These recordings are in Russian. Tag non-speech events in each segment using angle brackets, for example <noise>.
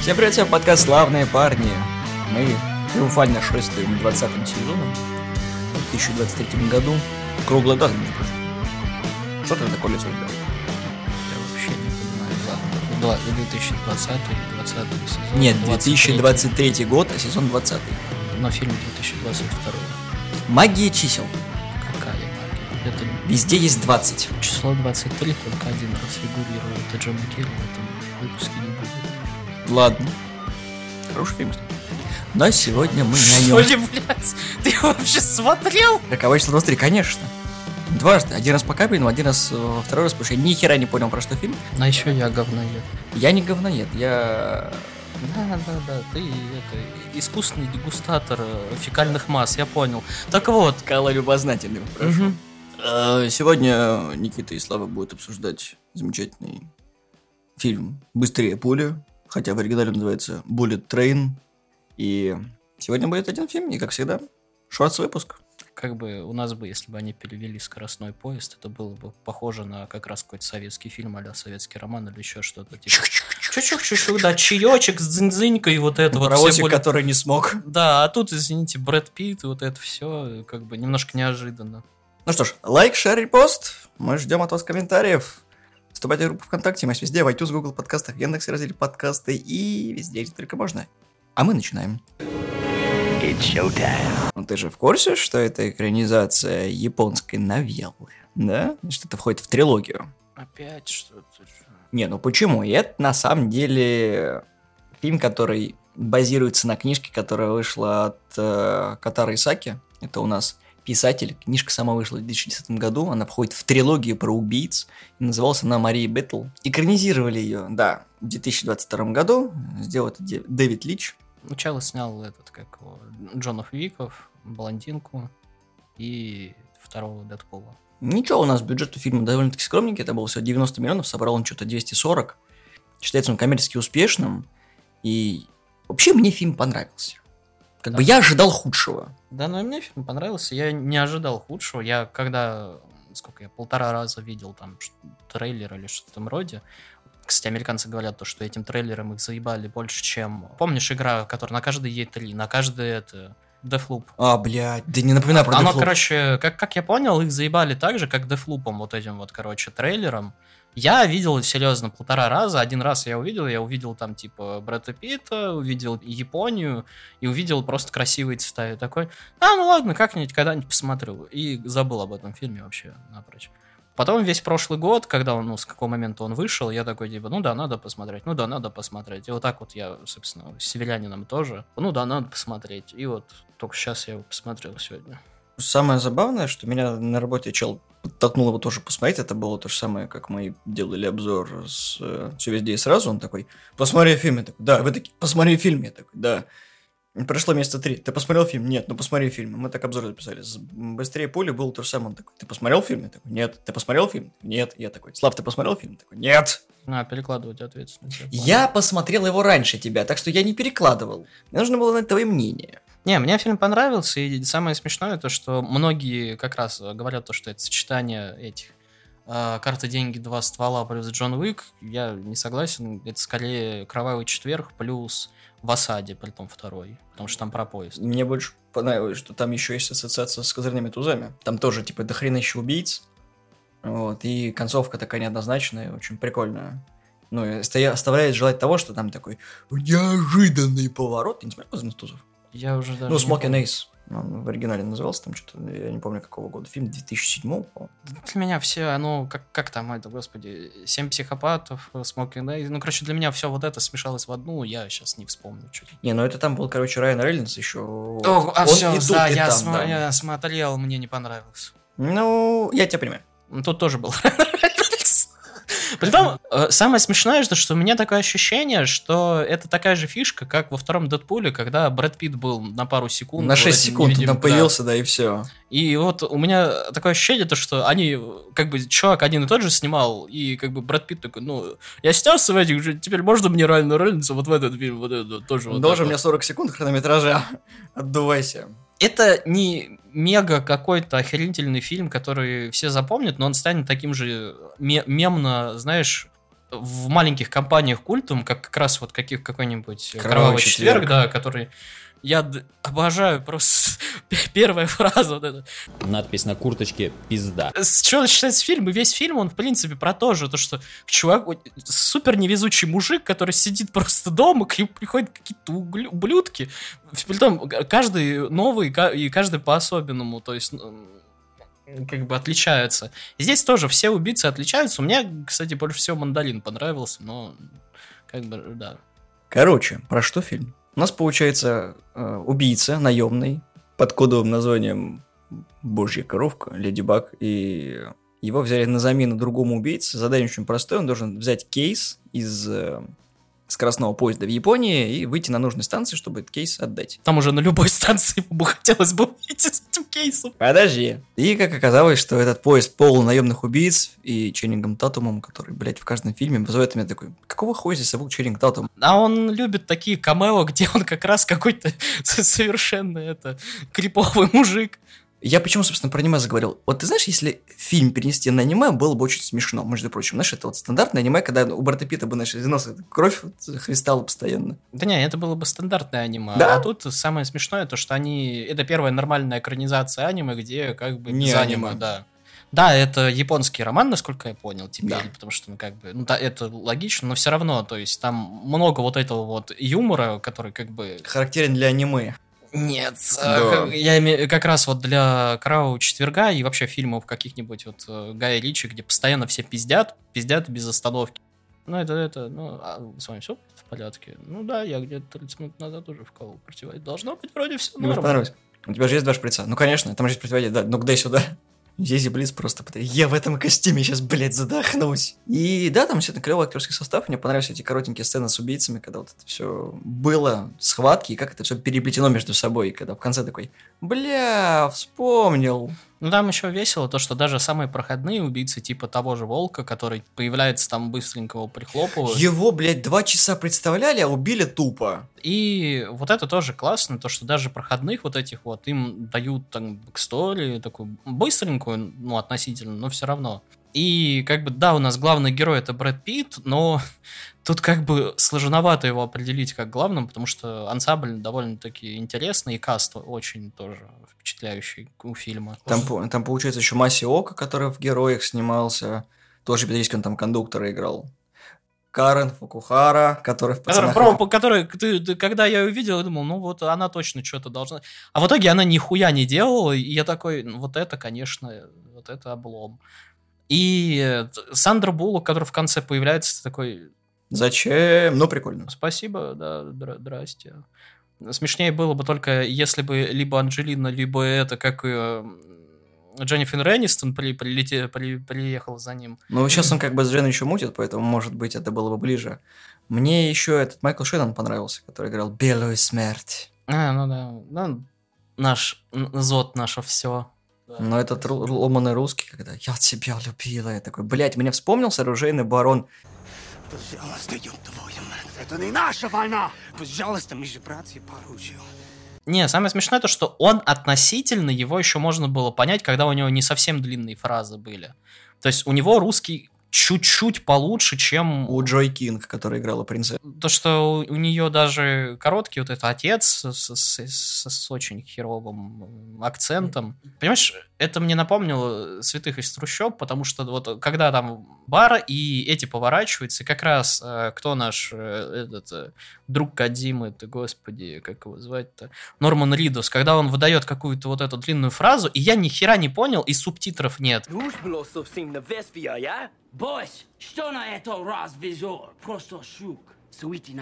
Всем привет, всем подкаст «Славные парни». Мы триумфально шествуем 20-м сезоном в 2023 году. Круглая дата, между прочим. Что ты такое лицо сделал? Я вообще не понимаю. Ладно, Два- 2020 20 сезон. Нет, 23. 2023 год, а сезон 20 Но фильм 2022. Магия чисел. Какая магия? Это Везде есть 20. число 23 только один раз фигурирует. Это Джон Маккелли в этом выпуске не будет. Ладно. Хороший фильм. кстати. Но сегодня мы не о нем. ли, блядь? Ты его вообще смотрел? Роковое число 23, конечно. Дважды. Один раз по капельному, один раз э, во второй раз, потому что я ни хера не понял, про что фильм. А еще я говноед. Я не говноед, я... Да, да, да, ты это искусственный дегустатор э, фекальных масс, я понял. Так вот, Кала любознательный. мгм. Э, Сегодня Никита и Слава будут обсуждать замечательный фильм «Быстрее пули», хотя в оригинале называется «Bullet Train». И сегодня будет один фильм, и, как всегда, шорт-выпуск. как бы у нас бы, если бы они перевели скоростной поезд, это было бы похоже на как раз какой-то советский фильм, а советский роман или еще что-то. Типа. Чук-чук-чук, да, чаечек с дзынь-дзынькой, вот это вот. все Паровозик, который не смог. Да, а тут, извините, Брэд Питт, и вот это все, как бы немножко неожиданно. Ну что ж, лайк, шер, репост. Мы ждем от вас комментариев. Вступайте в группу ВКонтакте, мы есть везде, в iTunes, Google подкастах, Яндекс, разделе подкасты и везде, где только можно. А мы начинаем. Ну ты же в курсе, что это экранизация японской новеллы, да? Что это входит в трилогию. Опять что-то. Не, ну почему? И это на самом деле фильм, который базируется на книжке, которая вышла от э, Катара Исаки. Это у нас писатель. Книжка сама вышла в 2010 году. Она входит в трилогию про убийц. И называлась она Мария Беттл. Экранизировали ее, да, в 2022 году. Сделал это Дэвид Лич. Сначала снял этот, как его, Джонов Виков, Блондинку и второго Дэдпула. Ничего, у нас бюджет у фильма довольно-таки скромненький. Это было всего 90 миллионов. Собрал он что-то 240. Считается он коммерчески успешным. И вообще мне фильм понравился. Как бы Да. я ожидал худшего. Да, ну и мне фильм понравился. Я не ожидал худшего. Я когда, сколько я, полтора раза видел там трейлер или что-то в этом роде. Кстати, американцы говорят то, что этим трейлером их заебали больше, чем... Помнишь игра, которая на каждой E3, на каждой это... Deathloop. А, блядь, да не напоминай про Оно, Deathloop. короче, как, как я понял, их заебали так же, как Дефлупом, вот этим вот, короче, трейлером. Я видел, серьезно, полтора раза. Один раз я увидел, я увидел там, типа, Брэда Питта, увидел Японию и увидел просто красивые цвета. И такой, а, ну ладно, как-нибудь когда-нибудь посмотрю. И забыл об этом фильме вообще напрочь. Потом весь прошлый год, когда он, ну, с какого момента он вышел, я такой, типа, ну да, надо посмотреть, ну да, надо посмотреть. И вот так вот я, собственно, с «Северянином» тоже, ну да, надо посмотреть. И вот только сейчас я его посмотрел сегодня. Самое забавное, что меня на работе чел подтолкнул его тоже посмотреть. Это было то же самое, как мы делали обзор с «Все везде и сразу». Он такой, посмотри фильм. Я такой, да. Вы такие, посмотри фильм. Я такой, да. Прошло месяца три. Ты посмотрел фильм? Нет, ну посмотри фильм. Мы так обзор записали. «Быстрее пули» было то же самое. Он такой, ты посмотрел фильм? Я такой, нет. Ты посмотрел фильм? Нет. Я такой, Слав, ты посмотрел фильм? Я такой, нет. На, перекладывать ответственность. Я посмотрел его раньше тебя, так что я не перекладывал. Мне нужно было знать твое мнение. Не, мне фильм понравился, и самое смешное то, что многие как раз э, говорят то, что это сочетание этих э, карты, деньги, два ствола плюс Джон Уик. Я не согласен, это скорее Кровавый четверг плюс в осаде, при том второй, потому что там про поезд. Мне больше понравилось, что там еще есть ассоциация с козырными тузами. Там тоже, типа, дохренища убийц. Вот, и концовка такая неоднозначная, очень прикольная. Ну, и оста- оставляет желать того, что там такой неожиданный поворот. Ты не смотрел «Козырных тузов»? Я уже даже... Ну, Smoking помню. Ace. Он в оригинале назывался там что-то, я не помню какого года. Фильм 2007 по-моему. Для меня все, ну, как, как там это, господи, семь психопатов, Смокинг ну, короче, для меня все вот это смешалось в одну, я сейчас не вспомню. Что Не, ну это там был, короче, Райан Рейнольдс еще. О, а Он все, и да, и я, там, смо- да. я смотрел, мне не понравилось. Ну, я тебя понимаю. Ну, Тут тоже был. <laughs> Притом, э, самое смешное, что, что у меня такое ощущение, что это такая же фишка, как во втором Дэдпуле, когда Брэд Питт был на пару секунд. На вот 6 этим секунд он там появился, да, и все. И вот у меня такое ощущение, то, что они, как бы, чувак один и тот же снимал, и как бы Брэд Питт такой, ну, я снялся в этих теперь можно мне реально ролиться вот в этот фильм, вот это тоже вот Должен так мне вот». 40 секунд хронометража. <laughs> Отдувайся. Это не мега какой-то охерительный фильм, который все запомнят, но он станет таким же ме- мемно, знаешь, в маленьких компаниях культом, как как раз вот каких какой-нибудь Кровавый Кровавый четверг, четверг. да, который я обожаю просто <laughs> первая фраза вот эта. Надпись на курточке «Пизда». С чего начинается фильм? И весь фильм, он, в принципе, про то же, то, что чувак, вот, супер невезучий мужик, который сидит просто дома, к нему приходят какие-то ублюдки, притом каждый новый и каждый по-особенному, то есть м, как бы отличаются. Здесь тоже все убийцы отличаются. Мне, кстати, больше всего Мандалин понравился, но как бы, да. Короче, про что фильм? У нас получается э, убийца наемный под кодовым названием Божья коровка, Леди Баг, и его взяли на замену другому убийце. Задание очень простое, он должен взять кейс из э, скоростного поезда в Японии и выйти на нужной станции, чтобы этот кейс отдать. Там уже на любой <laughs> станции ему бы хотелось бы выйти с этим кейсом. Подожди. И как оказалось, что этот поезд полон наемных убийц и Ченнингом Татумом, который, блядь, в каждом фильме вызывает меня такой, какого хуя здесь забыл Ченнинг Татум? А он любит такие камео, где он как раз какой-то <laughs> совершенно это криповый мужик. Я почему, собственно, про аниме заговорил? Вот ты знаешь, если фильм перенести на аниме, было бы очень смешно, между прочим. Знаешь, это вот стандартное аниме, когда у Брэда Питта бы, знаешь, из носа кровь вот хлестала постоянно. Да не, это было бы стандартное аниме. Да? А тут самое смешное, то что они... Это первая нормальная экранизация аниме, где как бы Не без аниме, аниме. да. Да, это японский роман, насколько я понял теперь, Да. потому что, ну, как бы, ну, да, это логично, но все равно, то есть там много вот этого вот юмора, который как бы Характерен для аниме. Нет, Да. э, как- я как раз вот для Кровавого четверга и вообще фильмов каких-нибудь вот э, Гая Ричи, где постоянно все пиздят, пиздят без остановки. Ну, это, это, ну, а с вами все в порядке? Ну да, я где-то 30 минут назад уже вколол противоядие. Должно быть вроде все понравилось. У тебя же есть два шприца? Ну, конечно, там же есть противоядие, да. Ну, дай сюда. Зизи Близ просто Я в этом костюме сейчас, блядь, задохнусь. И да, там действительно клевый актерский состав. Мне понравились эти коротенькие сцены с убийцами, когда вот это все было, схватки, и как это все переплетено между собой. И когда в конце такой, бля, вспомнил. Ну, там еще весело то, что даже самые проходные убийцы, типа того же Волка, который появляется там быстренько его прихлопывают. Его, блядь, два часа представляли, а убили тупо. И вот это тоже классно, то, что даже проходных вот этих вот им дают там backstory, такую быстренькую, ну, относительно, но все равно. И как бы, да, у нас главный герой это Брэд Питт, но <laughs> тут как бы сложновато его определить как главным, потому что ансамбль довольно-таки интересный, и каст очень тоже впечатляющий у фильма. Там, там получается еще Маси Ока, который в «Героях» снимался. Тоже он там кондуктора играл. Карен Фукухара, который в Который, «Пацанах» про- по которой ты, ты- когда я ее увидел, я думал, ну вот она точно что-то должна. А в итоге она нихуя не делала, и я такой, ну вот это, конечно, вот это облом. И э, Сандра Буллок, который в конце появляется, такой, Зачем? Ну, прикольно. спасибо, да, дра- здрасте. Смешнее было бы только, если бы либо Анджелина, либо это, как э, Дженнифер Реннистон при, прилете- при- приехал за ним. Ну, сейчас он как бы с Дженой еще мутит, поэтому, может быть, это было бы ближе. Мне еще этот Майкл Шеннон понравился, который играл Белую смерть. А, ну да, ну, наш зод, наше все. Но этот ру- ломаный русский, когда «Я тебя любила», я такой, блядь, мне вспомнился оружейный барон. Пожалуйста, ёб твою мать. Это не наша война. Пожалуйста, мы же братья по оружию. Не, самое смешное то, что он относительно, его еще можно было понять, когда у него не совсем длинные фразы были. То есть у него русский чуть-чуть получше, чем У Джой Кинг, которая играла принцессу. то, что у, нее даже короткий вот этот отец с, с- с- с очень херовым акцентом. Понимаешь, это мне напомнило «Святых из трущоб», потому что вот когда там бар, и эти поворачиваются, как раз э, кто наш э, этот э, друг Кадзимы, ты господи, как его звать-то? Норман Ридус, когда он выдает какую-то вот эту длинную фразу, и я ни хера не понял, и субтитров нет. Ну? Бось, что на это? Просто шук. Суити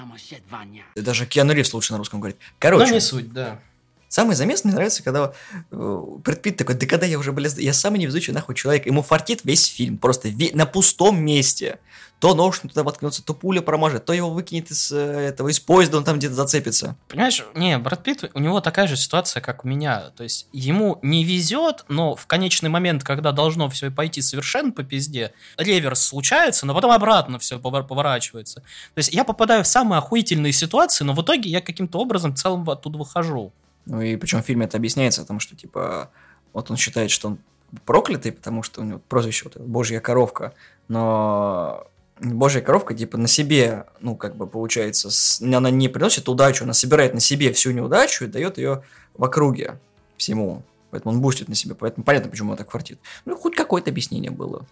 ваня. Даже Киану Ривз лучше на русском говорит. Короче, Но не суть, да. Самый замес мне нравится, когда э, Брэд Питт такой, да когда я уже, блядь, я самый невезучий нахуй человек, ему фартит весь фильм, просто ве- на пустом месте. То нож туда воткнется, то пуля промажет, то его выкинет из э, этого, из поезда, он там где-то зацепится. Понимаешь, не, Брэд Питт, у него такая же ситуация, как у меня. То есть ему не везет, но в конечный момент, когда должно все пойти совершенно по пизде, реверс случается, но потом обратно все поворачивается. То есть я попадаю в самые охуительные ситуации, но в итоге я каким-то образом в целом оттуда выхожу. Ну и причем в фильме это объясняется, потому что, типа, вот он считает, что он проклятый, потому что у него прозвище вот божья коровка, но Божья коровка, типа, на себе, ну, как бы, получается, с- она не приносит удачу, она собирает на себе всю неудачу и дает ее в округе всему. Поэтому он бустит на себе. Поэтому понятно, почему он так фартит. Ну, хоть какое-то объяснение было.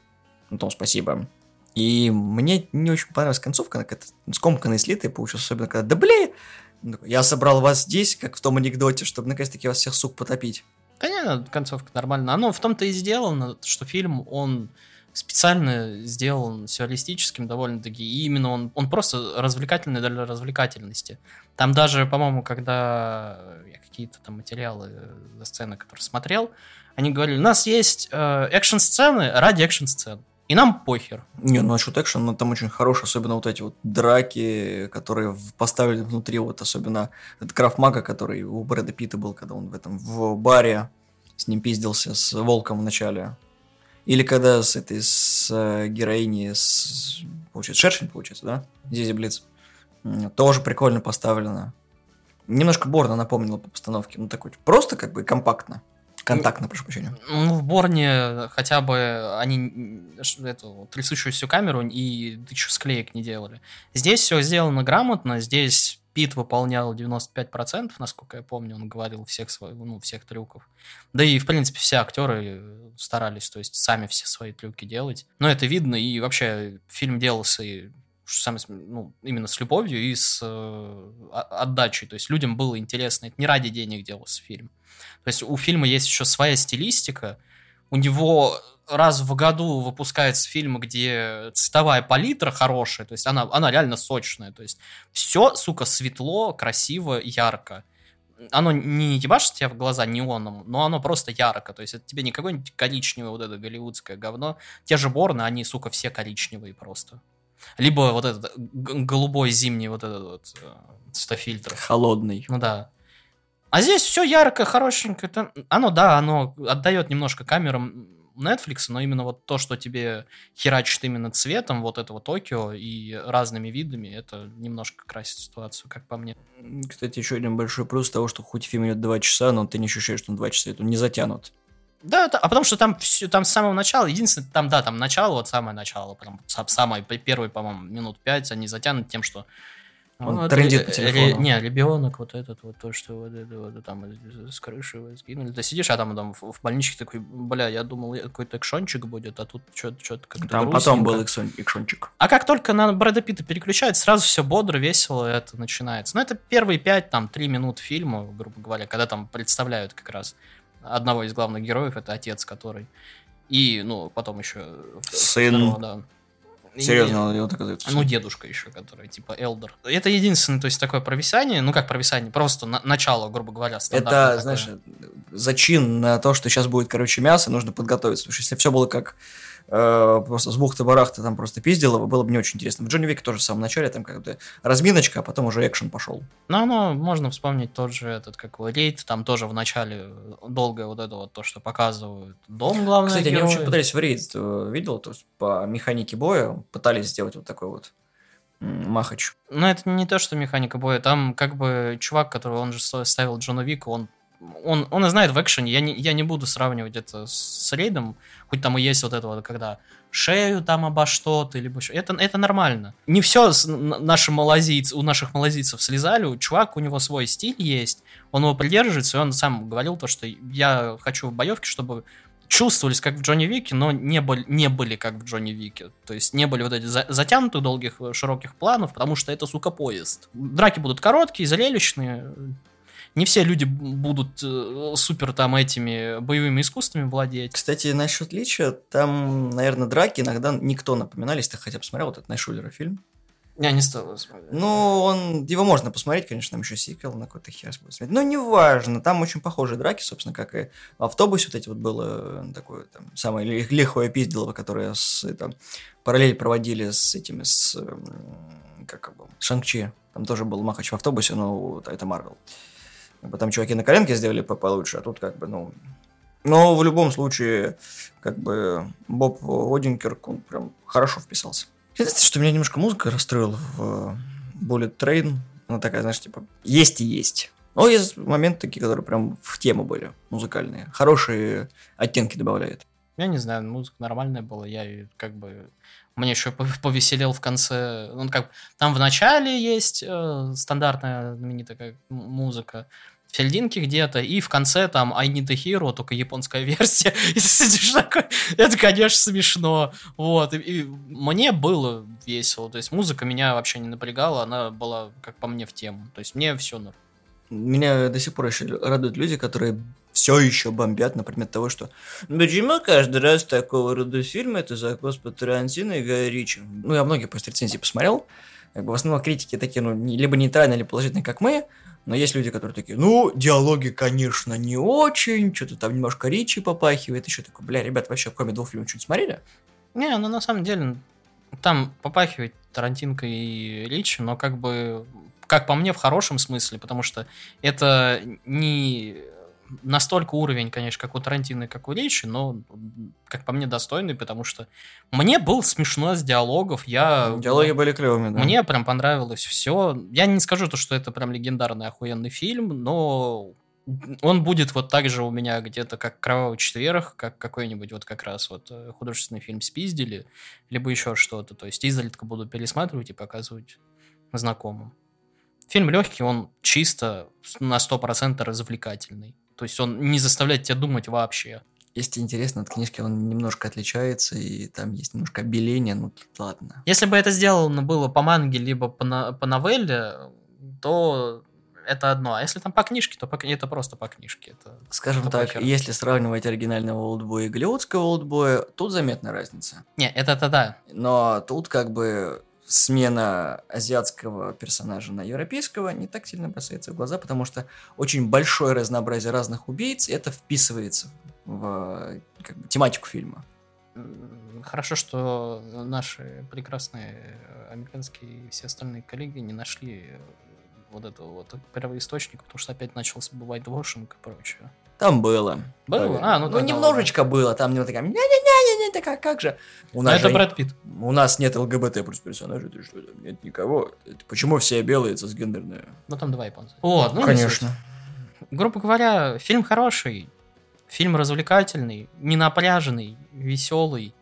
На том спасибо. И мне не очень понравилась концовка, она какая-то скомканная, слитая получилась, особенно когда, да такой, я собрал вас здесь, как в том анекдоте, чтобы наконец-таки вас всех, сук, потопить. Не, концовка нормальная. Оно в том-то и сделано, что фильм, он специально сделан сюрреалистическим довольно-таки, и именно он, он просто развлекательный для развлекательности. Там даже, по-моему, когда я какие-то там материалы, э, сцены, которые смотрел, они говорили, у нас есть э, экшн-сцены ради экшн-сцен, и нам похер. Не, ну насчет экшен, ну там очень хороший, особенно вот эти вот драки, которые поставили внутри, вот особенно этот Крафт Мага, который у Брэда Питта был, когда он в этом, в баре с ним пиздился, с Волком в начале. Или когда с этой, с э, героиней, с, получается, Шершень, получается, да? Зизи Блиц. Тоже прикольно поставлено. Немножко Борна напомнило по постановке, ну такой, просто как бы компактно. Контактно, прошу прощения. Ну, в Борне хотя бы они эту трясущуюся камеру и тысячу склеек не делали. Здесь все сделано грамотно, здесь Пит выполнял 95%, насколько я помню, он говорил всех, своих, ну, всех трюков. Да и, в принципе, все актеры старались, то есть сами все свои трюки делать. Но это видно, и вообще фильм делался и что ну, именно с любовью и с э, отдачей. То есть людям было интересно. Это не ради денег делался фильм. То есть у фильма есть еще своя стилистика. У него раз в году выпускается фильм, где цветовая палитра хорошая, то есть она, она реально сочная. То есть все, сука, светло, красиво, ярко. Оно не ебашит тебя в глаза неоном, но оно просто ярко. То есть это тебе не какое-нибудь коричневое вот это голливудское говно. Те же Борны, они, сука, все коричневые просто. Либо вот этот голубой зимний вот этот вот э, цветофильтр. Холодный. Ну да. А здесь все ярко, хорошенько. Там- Оно, да, оно отдает немножко камерам Netflix, но именно вот то, что тебе херачит именно цветом вот этого Токио и разными видами, это немножко красит ситуацию, как по мне. Кстати, еще один большой плюс того, что хоть фильм идет 2 часа, но ты не ощущаешь, что он 2 часа, это не затянут. Да, а потому что там все, там с самого начала, единственное, там, да, там начало, вот самое начало, прям сам- самый п- первый, по-моему, минут пять, они затянут тем, что Он вот, трындит э, по э, телефону. не, ребенок, вот этот вот, то, что вот это вот там из- с крыши его скинули. Ты сидишь, а там, там в, в больничке такой, бля, я думал, какой-то экшончик будет, а тут что-то как-то Там потом грустненько». был экшон- экшончик. А как только на Брэда Питта переключают, сразу все бодро, весело это начинается. Ну, это первые пять, там, три минут фильма, грубо говоря, когда там представляют как раз одного из главных героев, это отец, который. И, ну, потом еще... Сын. да. И- Серьезно, он вот оказывается. ну, дедушка еще, который, типа, Элдер. Это единственное, то есть, такое провисание, ну, как провисание, просто на- начало, грубо говоря, стандартное Это, такое. знаешь, зачин на то, что сейчас будет, короче, мясо, нужно подготовиться. Потому что если все было как э, просто с бухты-барахта там просто пиздилово, было бы не очень интересно. В Джонни Вик тоже в самом начале там как-то разминочка, а потом уже экшен пошел. Ну, оно, можно вспомнить тот же этот, как его, рейд, там тоже в начале долгое вот это вот то, что показывают дом главного Кстати, они героя. очень пытались в рейд, э, видел, то есть по механике боя пытались сделать вот такой вот махач. Ну, это не то, что механика боя. Там как бы чувак, который он же ставил Джона Вика, он он, он и знает в экшене, я не, я не буду сравнивать это с, рейдом, хоть там и есть вот это вот, когда шею там обо что-то, либо что. Это, это нормально. Не все с, наши малазийцы, у наших малазийцев слезали, у чувак, у него свой стиль есть, он его придерживается, и он сам говорил то, что я хочу в боевке, чтобы чувствовались как в Джонни Вике, но не были, не были как в Джонни Вике. То есть не были вот эти за- затянутых долгих э, широких планов, потому что это, сука, поезд. Драки будут короткие, зрелищные. Не все люди будут э, супер там этими боевыми искусствами владеть. Кстати, насчет Лича, там, наверное, драки иногда никто напоминали, если ты хотя бы смотрел вот этот Найшулера фильм. Я не стал смотреть. Ну, он, его можно посмотреть, конечно, там еще сиквел на какой-то хер будет смотреть. Но неважно, там очень похожие драки, собственно, как и в автобусе вот эти вот было э, такое там самое ли- лихое пизделово, которое с, там, параллель проводили с этими, с, м, как его, Шанг-Чи. Там тоже был махач в автобусе, но это Марвел. Как Там чуваки на коленке сделали по- получше, а тут как бы, ну... Но в любом случае, как бы Боб Одинкерк, он прям хорошо вписался. Единственное, что меня немножко музыка расстроила в Bullet Train. Она такая, знаешь, типа, есть и есть. Но есть моменты такие, которые прям в тему были, музыкальные. Хорошие оттенки добавляет. Я не знаю, музыка нормальная была, я как бы... Мне еще пов- повеселел в конце. Он как там в начале есть э, стандартная знаменитая как музыка. В серединке где-то, и в конце там I Need a Hero, только японская <laughs> версия. И сидишь такой, это, конечно, смешно. Вот, и, и мне было весело. То есть музыка меня вообще не напрягала, она была, как по мне, в тему. То есть мне все норм. Меня до сих пор еще радуют люди, которые все еще бомбят на предмет того, что почему каждый раз такого рода фильм это закос по Тарантино и Гая Ричи. Ну, я многие просто рецензии посмотрел. Как бы в основном критики такие, ну, либо нейтральные, либо положительные, как мы. Но есть люди, которые такие, ну, диалоги, конечно, не очень, что-то там немножко Ричи попахивает, еще такой, бля, ребят, вообще кроме двух фильмов что-нибудь смотрели? Не, ну на самом деле там попахивает Тарантинко и Ричи, но как бы, как по мне, в хорошем смысле, потому что это не настолько уровень, конечно, как у Тарантино как у Ричи, но, как по мне, достойный, потому что мне был смешно с диалогов, я... Диалоги были клевыми, да. Мне прям понравилось все. Я не скажу то, что это прям легендарный охуенный фильм, но он будет вот так же у меня где-то как «Кровавый четверг», как какой-нибудь вот как раз вот э, художественный фильм «Спиздили», либо еще что-то. То есть изредка буду пересматривать и показывать знакомым. Фильм легкий, он чисто на 100% развлекательный. То есть он не заставляет тебя думать вообще. Если интересно, от книжки он немножко отличается, и там есть немножко обеления, ну ладно. Если бы это сделано было по манге, либо по, на- по новелле, то это одно. А если там по книжке, то по, это просто по книжке. Это Скажем Что так, похер? если сравнивать оригинального олдбоя и голливудского олдбоя, тут заметна разница. Не, это это да. Но тут как бы смена азиатского персонажа на европейского не так сильно бросается в глаза, потому что очень большое разнообразие разных убийц, и это вписывается в как бы, тематику фильма. Хорошо, что наши прекрасные э, американские и все остальные коллеги не нашли э, вот этого вот первоисточника, потому что опять начался бывать вошинг и прочее. Там было. Было? Поверь. А, ну ну немножечко было. Там не такая, не-не-не-не, такая, как же. У нас, это же- Брэд Питт. у нас нет ЛГБТ плюс персонажей, ты что, там нет никого. Это почему все белые цисгендерные? Ну там два японца. Вот, ну, не Конечно. Грубо говоря, фильм хороший, фильм развлекательный, не напряженный, веселый.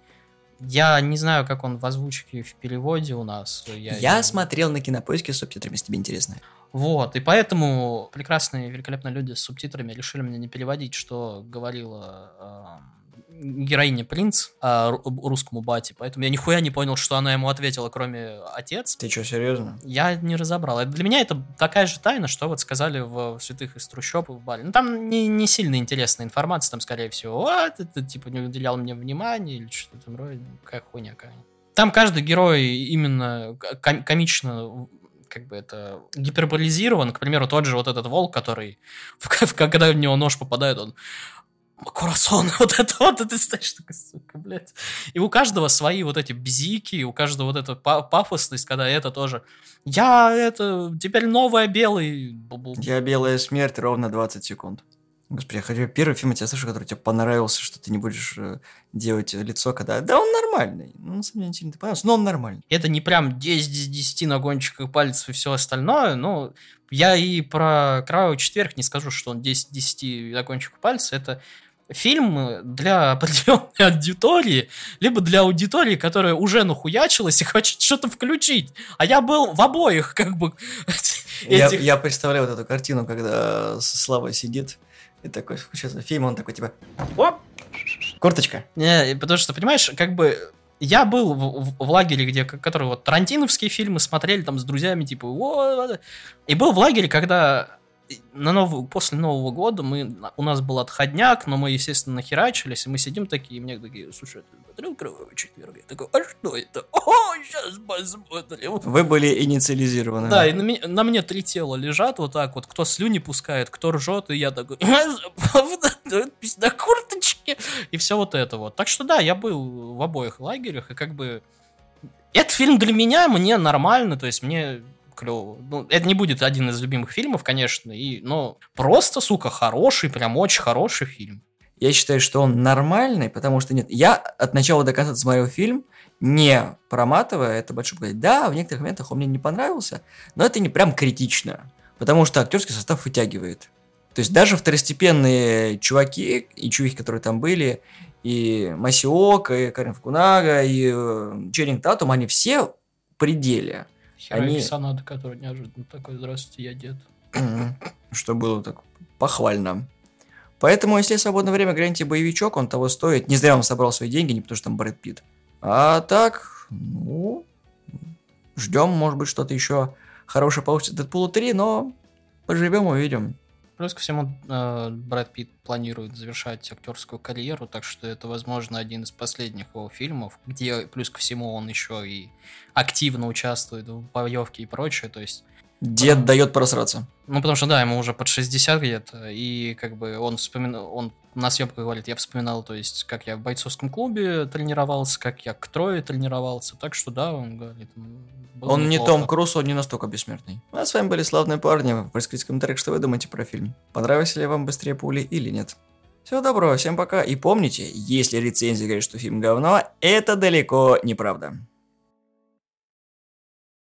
Я не знаю, как он в озвучке в переводе у нас. Я, не- смотрел на кинопоиске с субтитрами, если тебе интересно. Вот, и поэтому прекрасные, великолепные люди с субтитрами решили мне не переводить, что говорила э, героиня принц э, ру- русскому бате, поэтому я нихуя не понял, что она ему ответила, кроме отец. Ты что, серьезно? Я не разобрал. Для меня это такая же тайна, что вот сказали в «Святых из трущоб» в Бале. Ну, там не, не сильно интересная информация, там, скорее всего, вот, это, типа, не уделял мне внимания или что-то там вроде, ну, какая хуйня какая Там каждый герой именно ком- комично как бы это гиперболизирован. К примеру, тот же вот этот волк, который, <laughs> когда в него нож попадает, он Курасон, <laughs> вот это вот, ты стоишь такой, сука, блядь. И у каждого свои вот эти бзики, у каждого вот эта па- пафосность, когда это тоже, я это, теперь новая белый. Я белая смерть ровно 20 секунд. Господи, я хочу первый фильм от тебя слышу, который тебе понравился, что ты не будешь э, делать лицо, когда... Да он нормальный. Ну, на самом деле, не сильно ты понравился, но он нормальный. Это не прям 10 из 10 на кончиках пальцев и все остальное, но я и про Кровавый четверг не скажу, что он 10 из 10 на кончиках пальцев. Это фильм для <laughs> определенной аудитории, либо для аудитории, которая уже нахуячилась и хочет что-то включить. А я был в обоих, как бы, <laughs> Я, этих... я представляю вот эту картину, когда Слава сидит и такой включается фильм, он такой типа... Оп! Курточка. Не, потому что, понимаешь, как бы я был в, в- в лагере, где, к- который вот тарантиновские фильмы смотрели там с друзьями, типа, «О, и был в лагере, когда на новый, после Нового года мы, у нас был отходняк, но мы, естественно, нахерачились, и мы сидим такие, и мне такие, слушай, ты смотрел Кровавый четверг? Я такой, а что это? <laughs> О, сейчас посмотрим. Вы были инициализированы. Да, и на, ми- на мне три тела лежат вот так вот, кто слюни пускает, кто ржет, и я такой, <laughs> на курточке, и все вот это вот. Так что да, я был в обоих лагерях, и как бы этот фильм для меня, мне нормально, то есть мне клево. Ну, это не будет один из любимых фильмов, конечно, и, но просто, сука, хороший, прям очень хороший фильм. Я считаю, что он нормальный, потому что нет, я от начала до конца смотрел фильм, не проматывая, это большой говорить, да, в некоторых моментах он мне не понравился, но это не прям критично, потому что актерский состав вытягивает. То есть даже второстепенные чуваки и чувихи, которые там были, и Масиока, и Карин Фукунага, и э, Ченнинг Татум, они все пределе. Хироюки Они- Санада, который неожиданно такой, здравствуйте, я дед. <clears throat> Что было так похвально. Поэтому, если есть свободное время, гляньте боевичок, он того стоит. Не зря он собрал свои деньги, не потому что там Брэд Питт. А так, ну, ждем, может быть, что-то еще хорошее получится Дэдпула 3, но поживем, увидим. Плюс ко всему, э, Брэд Питт планирует завершать актерскую карьеру, так что это, возможно, один из последних его фильмов, где, плюс ко всему, он еще и активно участвует в боевке и прочее, то есть Дед Ага. дает просраться. Ну, потому что, да, ему уже под 60 где-то, и как бы он вспоминал, он на съемках говорит, я вспоминал, то есть, как я в бойцовском клубе тренировался, как я к трое тренировался, так что, да, он говорит, Он не неплохо. Том Круз, он не настолько бессмертный. А с вами были славные парни. Расскажите в комментариях, что вы думаете про фильм. Понравился ли вам «Быстрее пули» или нет. Всего доброго, всем пока. И помните, если рецензия говорит, что фильм говно, это далеко неправда.